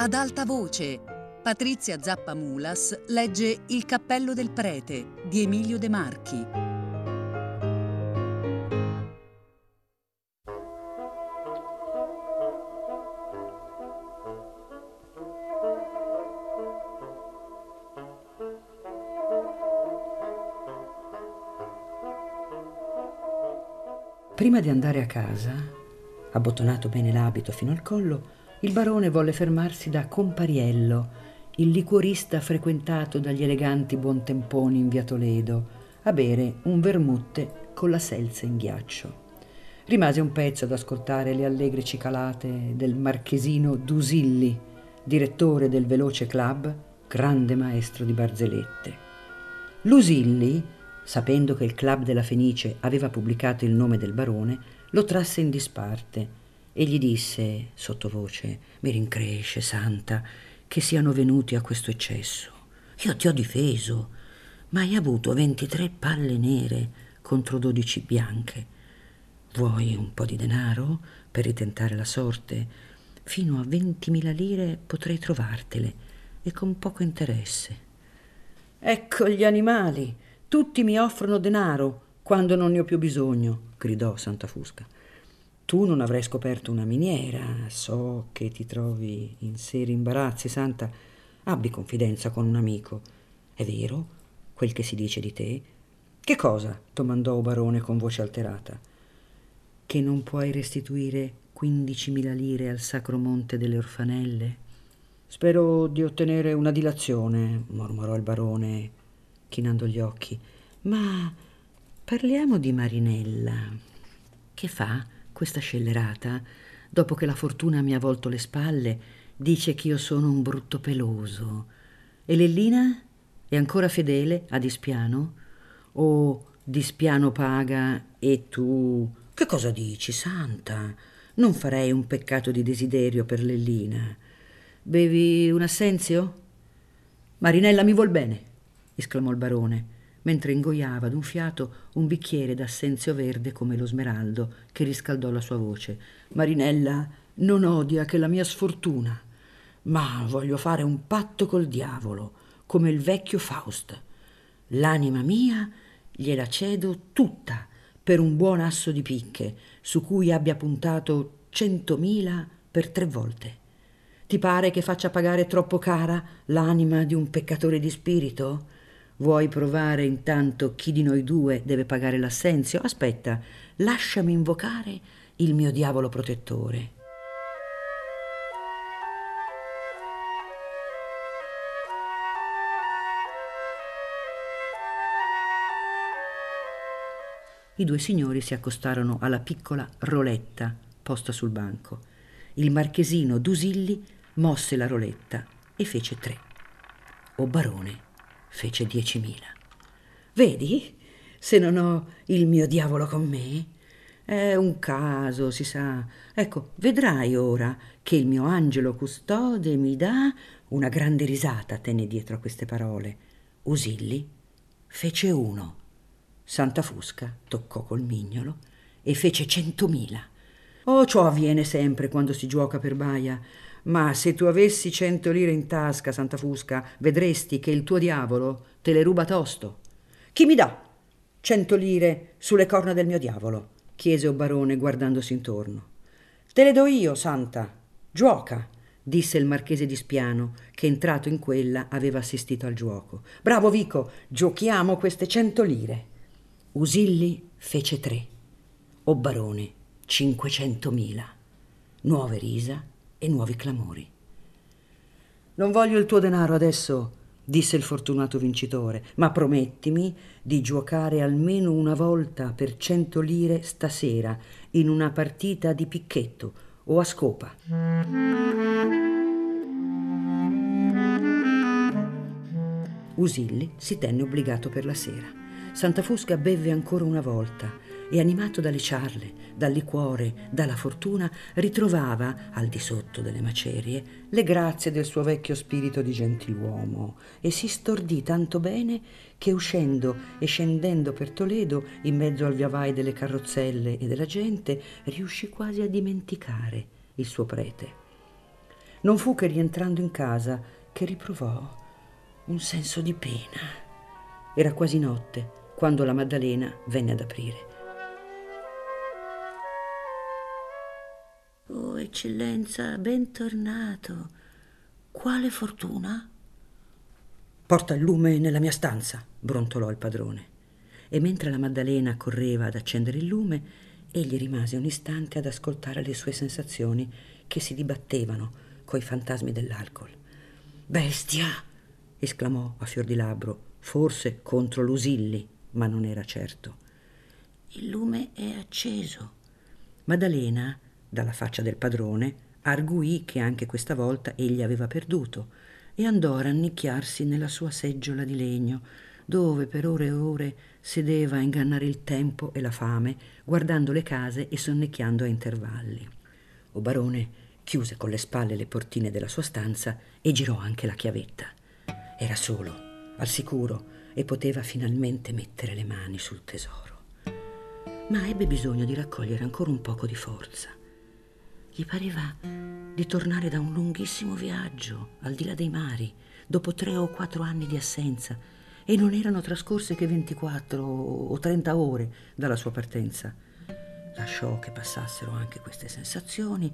Ad alta voce, Patrizia Zappamulas legge Il cappello del prete di Emilio De Marchi. Prima di andare a casa, abbottonato bene l'abito fino al collo, il barone volle fermarsi da Compariello, il liquorista frequentato dagli eleganti buontemponi in via Toledo, a bere un vermutte con la selza in ghiaccio. Rimase un pezzo ad ascoltare le allegre cicalate del marchesino Dusilli, direttore del Veloce Club, grande maestro di barzellette. Lusilli, sapendo che il Club della Fenice aveva pubblicato il nome del barone, lo trasse in disparte e gli disse sottovoce, mi rincresce, santa, che siano venuti a questo eccesso. Io ti ho difeso, ma hai avuto 23 palle nere contro 12 bianche. Vuoi un po' di denaro per ritentare la sorte? Fino a 20.000 lire potrei trovartele e con poco interesse. Ecco gli animali, tutti mi offrono denaro quando non ne ho più bisogno, gridò Santa Fusca. Tu non avrai scoperto una miniera, so che ti trovi in seri imbarazzi, Santa. Abbi confidenza con un amico. È vero quel che si dice di te? Che cosa? domandò Barone con voce alterata. Che non puoi restituire quindicimila lire al Sacro Monte delle Orfanelle? Spero di ottenere una dilazione, mormorò il barone, chinando gli occhi. Ma parliamo di Marinella. Che fa? Questa scellerata, dopo che la fortuna mi ha volto le spalle, dice che io sono un brutto peloso. E Lellina è ancora fedele a Dispiano? O Dispiano paga e tu... Che cosa dici, santa? Non farei un peccato di desiderio per Lellina. Bevi un assenzio? Marinella mi vuol bene, esclamò il barone mentre ingoiava d'un fiato un bicchiere d'assenzio verde come lo smeraldo che riscaldò la sua voce. Marinella non odia che la mia sfortuna, ma voglio fare un patto col diavolo, come il vecchio Faust. L'anima mia gliela cedo tutta per un buon asso di picche, su cui abbia puntato centomila per tre volte. Ti pare che faccia pagare troppo cara l'anima di un peccatore di spirito? Vuoi provare intanto chi di noi due deve pagare l'assenzio? Aspetta, lasciami invocare il mio diavolo protettore. I due signori si accostarono alla piccola roletta posta sul banco. Il marchesino Dusilli mosse la roletta e fece tre. O barone fece diecimila. Vedi, se non ho il mio diavolo con me? È un caso, si sa. Ecco, vedrai ora che il mio angelo custode mi dà una grande risata, tenne dietro a queste parole. Usilli fece uno. Santa Fusca toccò col mignolo e fece centomila. Oh, ciò avviene sempre quando si gioca per baia. Ma se tu avessi cento lire in tasca, Santa Fusca, vedresti che il tuo diavolo te le ruba tosto. Chi mi dà cento lire sulle corna del mio diavolo? chiese Obarone guardandosi intorno. Te le do io, Santa. Giuoca, disse il marchese di Spiano, che entrato in quella aveva assistito al giuoco. Bravo Vico, giochiamo queste cento lire. Usilli fece tre, Obarone cinquecentomila. Nuove risa e nuovi clamori. Non voglio il tuo denaro adesso, disse il fortunato vincitore, ma promettimi di giocare almeno una volta per cento lire stasera in una partita di picchetto o a scopa. Usilli si tenne obbligato per la sera. Santa Fusca bevve ancora una volta e animato dalle ciarle, dal liquore, dalla fortuna, ritrovava, al di sotto delle macerie, le grazie del suo vecchio spirito di gentiluomo e si stordì tanto bene che uscendo e scendendo per Toledo, in mezzo al viavai delle carrozzelle e della gente, riuscì quasi a dimenticare il suo prete. Non fu che rientrando in casa che riprovò un senso di pena. Era quasi notte quando la Maddalena venne ad aprire. Oh, eccellenza, bentornato. Quale fortuna? Porta il lume nella mia stanza, brontolò il padrone. E mentre la Maddalena correva ad accendere il lume, egli rimase un istante ad ascoltare le sue sensazioni che si dibattevano coi fantasmi dell'alcol. Bestia! esclamò a fior di labbro, forse contro Lusilli, ma non era certo. Il lume è acceso. Maddalena, dalla faccia del padrone, arguì che anche questa volta egli aveva perduto e andò a rannicchiarsi nella sua seggiola di legno, dove per ore e ore sedeva a ingannare il tempo e la fame, guardando le case e sonnecchiando a intervalli. O barone chiuse con le spalle le portine della sua stanza e girò anche la chiavetta. Era solo, al sicuro, e poteva finalmente mettere le mani sul tesoro. Ma ebbe bisogno di raccogliere ancora un poco di forza. Gli pareva di tornare da un lunghissimo viaggio al di là dei mari, dopo tre o quattro anni di assenza, e non erano trascorse che 24 o 30 ore dalla sua partenza. Lasciò che passassero anche queste sensazioni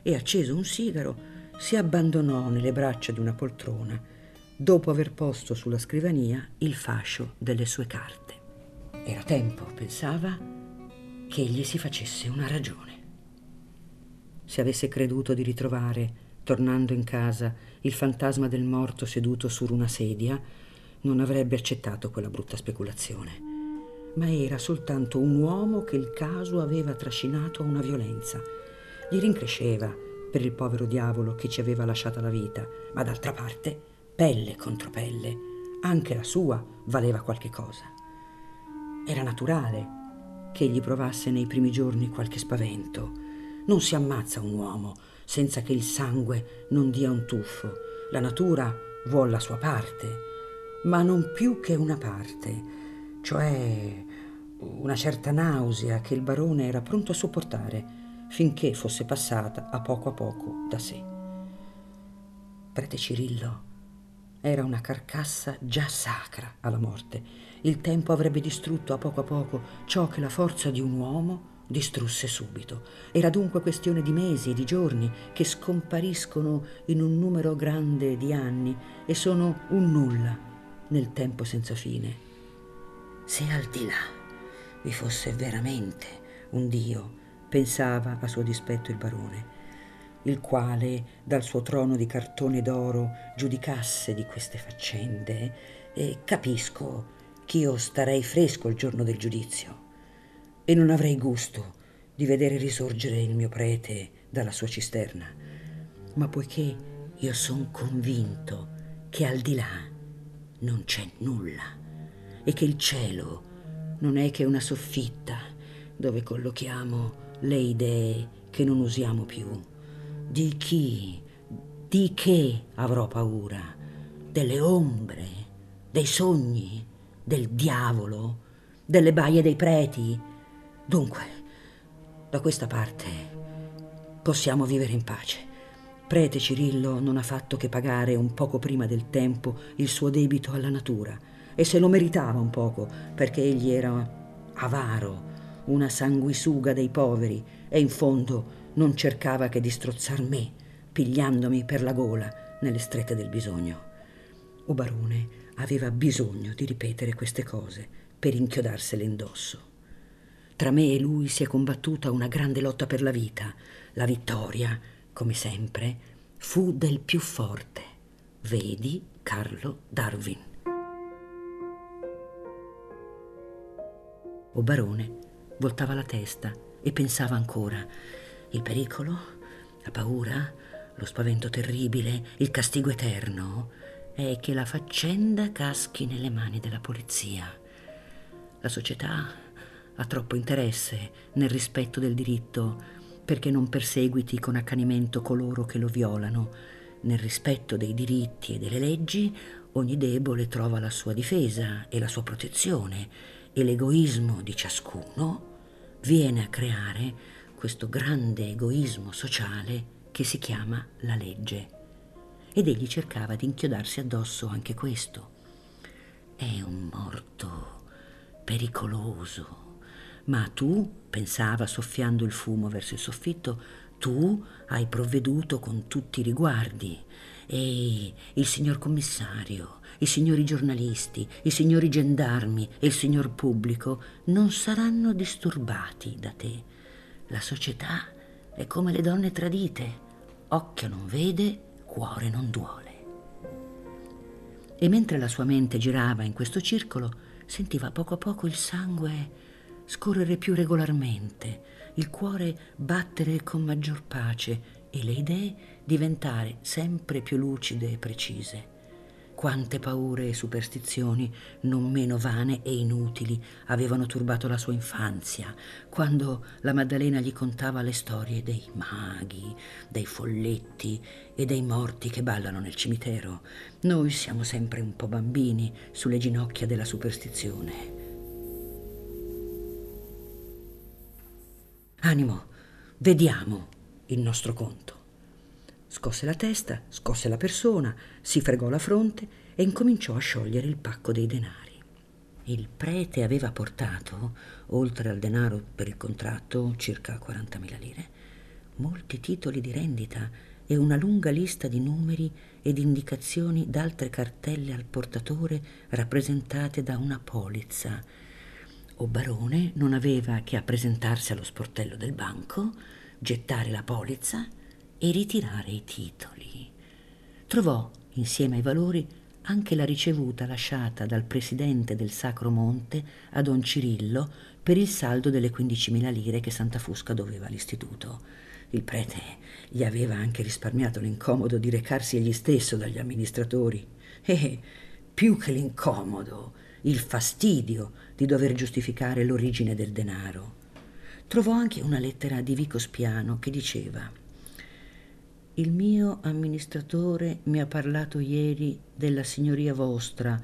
e, acceso un sigaro, si abbandonò nelle braccia di una poltrona, dopo aver posto sulla scrivania il fascio delle sue carte. Era tempo, pensava, che egli si facesse una ragione se avesse creduto di ritrovare, tornando in casa, il fantasma del morto seduto su una sedia, non avrebbe accettato quella brutta speculazione. Ma era soltanto un uomo che il caso aveva trascinato a una violenza. Gli rincresceva per il povero diavolo che ci aveva lasciata la vita, ma d'altra parte, pelle contro pelle, anche la sua valeva qualche cosa. Era naturale che egli provasse nei primi giorni qualche spavento, non si ammazza un uomo senza che il sangue non dia un tuffo. La natura vuol la sua parte, ma non più che una parte, cioè una certa nausea che il barone era pronto a sopportare finché fosse passata a poco a poco da sé. Prete Cirillo era una carcassa già sacra alla morte. Il tempo avrebbe distrutto a poco a poco ciò che la forza di un uomo distrusse subito. Era dunque questione di mesi e di giorni che scompariscono in un numero grande di anni e sono un nulla nel tempo senza fine. Se al di là vi fosse veramente un Dio, pensava a suo dispetto il barone, il quale dal suo trono di cartone d'oro giudicasse di queste faccende, e capisco ch'io starei fresco il giorno del giudizio e non avrei gusto di vedere risorgere il mio prete dalla sua cisterna. Ma poiché io sono convinto che al di là non c'è nulla e che il cielo non è che una soffitta dove collochiamo le idee che non usiamo più, di chi, di che avrò paura? Delle ombre, dei sogni, del diavolo, delle baie dei preti, Dunque, da questa parte possiamo vivere in pace. Prete Cirillo non ha fatto che pagare un poco prima del tempo il suo debito alla natura e se lo meritava un poco perché egli era avaro, una sanguisuga dei poveri e in fondo non cercava che di strozzar me, pigliandomi per la gola nelle strette del bisogno. O barone aveva bisogno di ripetere queste cose per inchiodarsele indosso. Tra me e lui si è combattuta una grande lotta per la vita. La vittoria, come sempre, fu del più forte. Vedi Carlo Darwin. O barone voltava la testa e pensava ancora. Il pericolo, la paura, lo spavento terribile, il castigo eterno è che la faccenda caschi nelle mani della polizia. La società ha troppo interesse nel rispetto del diritto perché non perseguiti con accanimento coloro che lo violano. Nel rispetto dei diritti e delle leggi ogni debole trova la sua difesa e la sua protezione e l'egoismo di ciascuno viene a creare questo grande egoismo sociale che si chiama la legge. Ed egli cercava di inchiodarsi addosso anche questo. È un morto pericoloso. Ma tu, pensava soffiando il fumo verso il soffitto, tu hai provveduto con tutti i riguardi. E il signor commissario, i signori giornalisti, i signori gendarmi e il signor pubblico non saranno disturbati da te. La società è come le donne tradite. Occhio non vede, cuore non duole. E mentre la sua mente girava in questo circolo, sentiva poco a poco il sangue scorrere più regolarmente, il cuore battere con maggior pace e le idee diventare sempre più lucide e precise. Quante paure e superstizioni, non meno vane e inutili, avevano turbato la sua infanzia, quando la Maddalena gli contava le storie dei maghi, dei folletti e dei morti che ballano nel cimitero. Noi siamo sempre un po' bambini sulle ginocchia della superstizione. Animo, vediamo il nostro conto. Scosse la testa, scosse la persona, si fregò la fronte e incominciò a sciogliere il pacco dei denari. Il prete aveva portato, oltre al denaro per il contratto, circa 40.000 lire, molti titoli di rendita e una lunga lista di numeri ed indicazioni d'altre cartelle al portatore rappresentate da una polizza. O barone non aveva che a presentarsi allo sportello del banco, gettare la polizza e ritirare i titoli. Trovò, insieme ai valori, anche la ricevuta lasciata dal presidente del Sacro Monte a don Cirillo per il saldo delle 15.000 lire che Santa Fusca doveva all'istituto. Il prete gli aveva anche risparmiato l'incomodo di recarsi egli stesso dagli amministratori e, più che l'incomodo, il fastidio di dover giustificare l'origine del denaro. Trovò anche una lettera di Vico Spiano che diceva il mio amministratore mi ha parlato ieri della signoria vostra,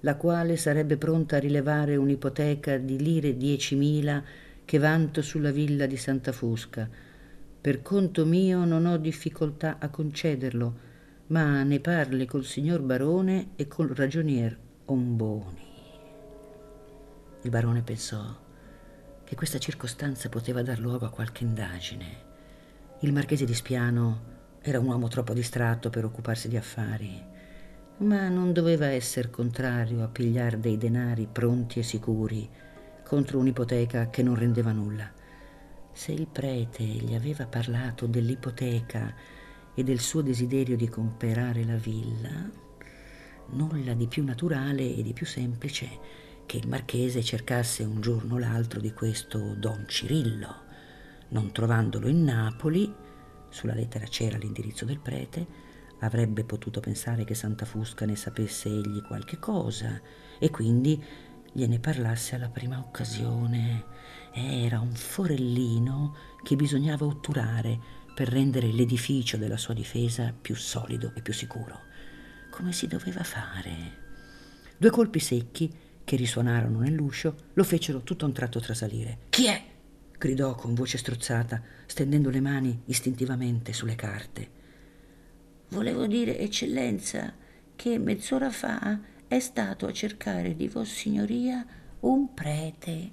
la quale sarebbe pronta a rilevare un'ipoteca di lire diecimila che vanto sulla villa di Santa Fusca. Per conto mio non ho difficoltà a concederlo, ma ne parli col signor barone e col ragionier Omboni. Il barone pensò che questa circostanza poteva dar luogo a qualche indagine. Il marchese di Spiano era un uomo troppo distratto per occuparsi di affari, ma non doveva essere contrario a pigliar dei denari pronti e sicuri contro un'ipoteca che non rendeva nulla. Se il prete gli aveva parlato dell'ipoteca e del suo desiderio di comprare la villa, nulla di più naturale e di più semplice che il marchese cercasse un giorno o l'altro di questo don Cirillo. Non trovandolo in Napoli, sulla lettera c'era l'indirizzo del prete, avrebbe potuto pensare che Santa Fusca ne sapesse egli qualche cosa e quindi gliene parlasse alla prima occasione. Era un forellino che bisognava otturare per rendere l'edificio della sua difesa più solido e più sicuro. Come si doveva fare? Due colpi secchi che risuonarono nell'uscio lo fecero tutto a un tratto trasalire. Chi è? gridò con voce strozzata, stendendo le mani istintivamente sulle carte. Volevo dire, eccellenza, che mezz'ora fa è stato a cercare di Vossignoria un prete.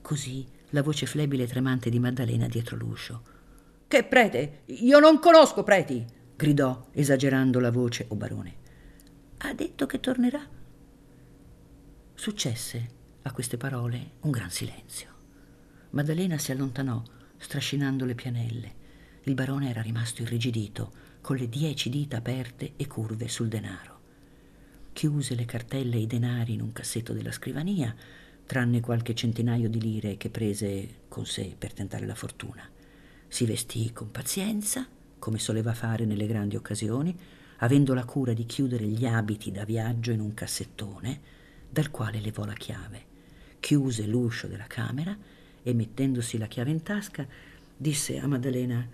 Così la voce flebile e tremante di Maddalena dietro l'uscio. Che prete? Io non conosco preti! Gridò, esagerando la voce o barone. Ha detto che tornerà. Successe a queste parole un gran silenzio. Maddalena si allontanò, strascinando le pianelle. Il barone era rimasto irrigidito, con le dieci dita aperte e curve sul denaro. Chiuse le cartelle e i denari in un cassetto della scrivania, tranne qualche centinaio di lire che prese con sé per tentare la fortuna. Si vestì con pazienza, come soleva fare nelle grandi occasioni, avendo la cura di chiudere gli abiti da viaggio in un cassettone, dal quale levò la chiave. Chiuse l'uscio della camera e mettendosi la chiave in tasca disse a Maddalena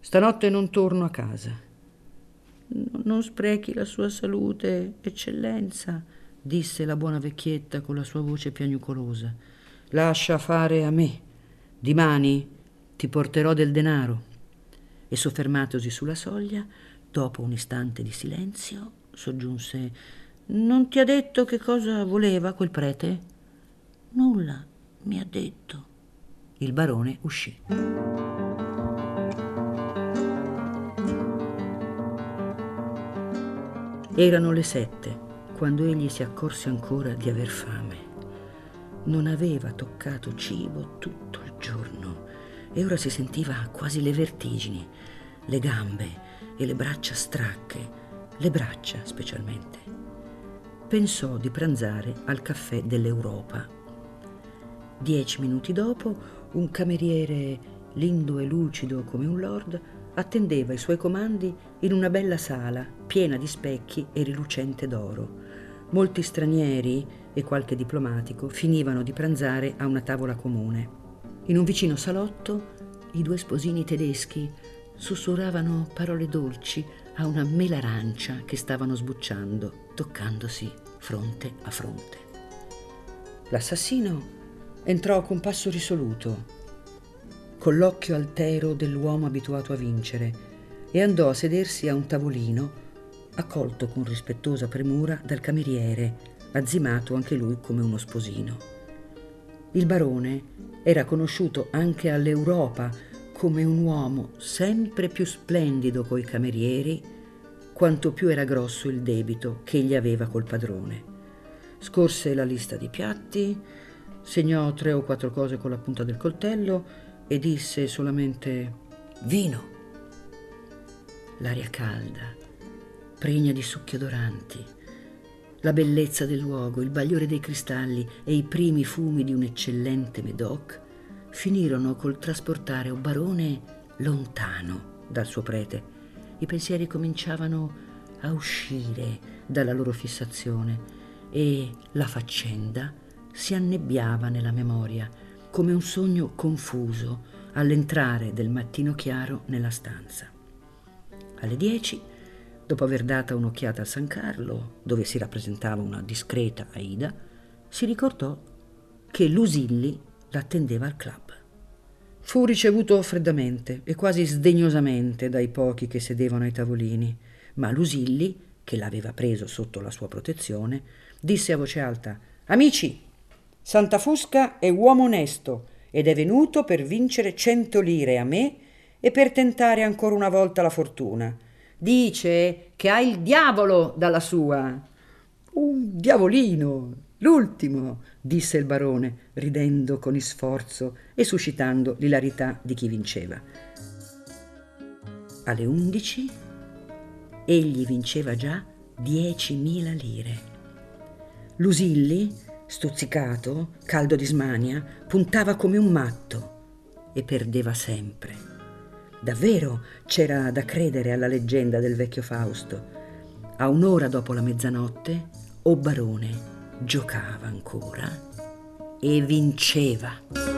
Stanotte non torno a casa. Non sprechi la sua salute, eccellenza, disse la buona vecchietta con la sua voce piagnucolosa. Lascia fare a me. Dimani ti porterò del denaro. E soffermatosi sulla soglia, dopo un istante di silenzio, soggiunse Non ti ha detto che cosa voleva quel prete? Nulla, mi ha detto. Il barone uscì. Erano le sette quando egli si accorse ancora di aver fame. Non aveva toccato cibo tutto il e ora si sentiva quasi le vertigini, le gambe e le braccia stracche, le braccia specialmente. Pensò di pranzare al caffè dell'Europa. Dieci minuti dopo, un cameriere lindo e lucido come un lord attendeva i suoi comandi in una bella sala piena di specchi e rilucente d'oro. Molti stranieri e qualche diplomatico finivano di pranzare a una tavola comune. In un vicino salotto i due sposini tedeschi sussurravano parole dolci a una mela arancia che stavano sbucciando, toccandosi fronte a fronte. L'assassino entrò con passo risoluto, con l'occhio altero dell'uomo abituato a vincere, e andò a sedersi a un tavolino, accolto con rispettosa premura dal cameriere, azzimato anche lui come uno sposino. Il barone era conosciuto anche all'Europa come un uomo sempre più splendido coi camerieri, quanto più era grosso il debito che egli aveva col padrone. Scorse la lista di piatti, segnò tre o quattro cose con la punta del coltello e disse solamente vino. L'aria calda, pregna di succhi odoranti, la bellezza del luogo, il bagliore dei cristalli e i primi fumi di un eccellente Medoc finirono col trasportare un barone lontano dal suo prete. I pensieri cominciavano a uscire dalla loro fissazione e la faccenda si annebbiava nella memoria come un sogno confuso all'entrare del mattino chiaro nella stanza. Alle dieci, dopo aver data un'occhiata a San Carlo, dove si rappresentava una discreta Aida, si ricordò che Lusilli l'attendeva al club. Fu ricevuto freddamente e quasi sdegnosamente dai pochi che sedevano ai tavolini, ma Lusilli, che l'aveva preso sotto la sua protezione, disse a voce alta Amici, Santa Fusca è uomo onesto ed è venuto per vincere cento lire a me e per tentare ancora una volta la fortuna. Dice che ha il diavolo dalla sua. Un diavolino, l'ultimo, disse il barone, ridendo con sforzo e suscitando l'ilarità di chi vinceva. Alle undici egli vinceva già diecimila lire. Lusilli stuzzicato, caldo di smania, puntava come un matto e perdeva sempre. Davvero c'era da credere alla leggenda del vecchio Fausto. A un'ora dopo la mezzanotte, O Barone giocava ancora e vinceva.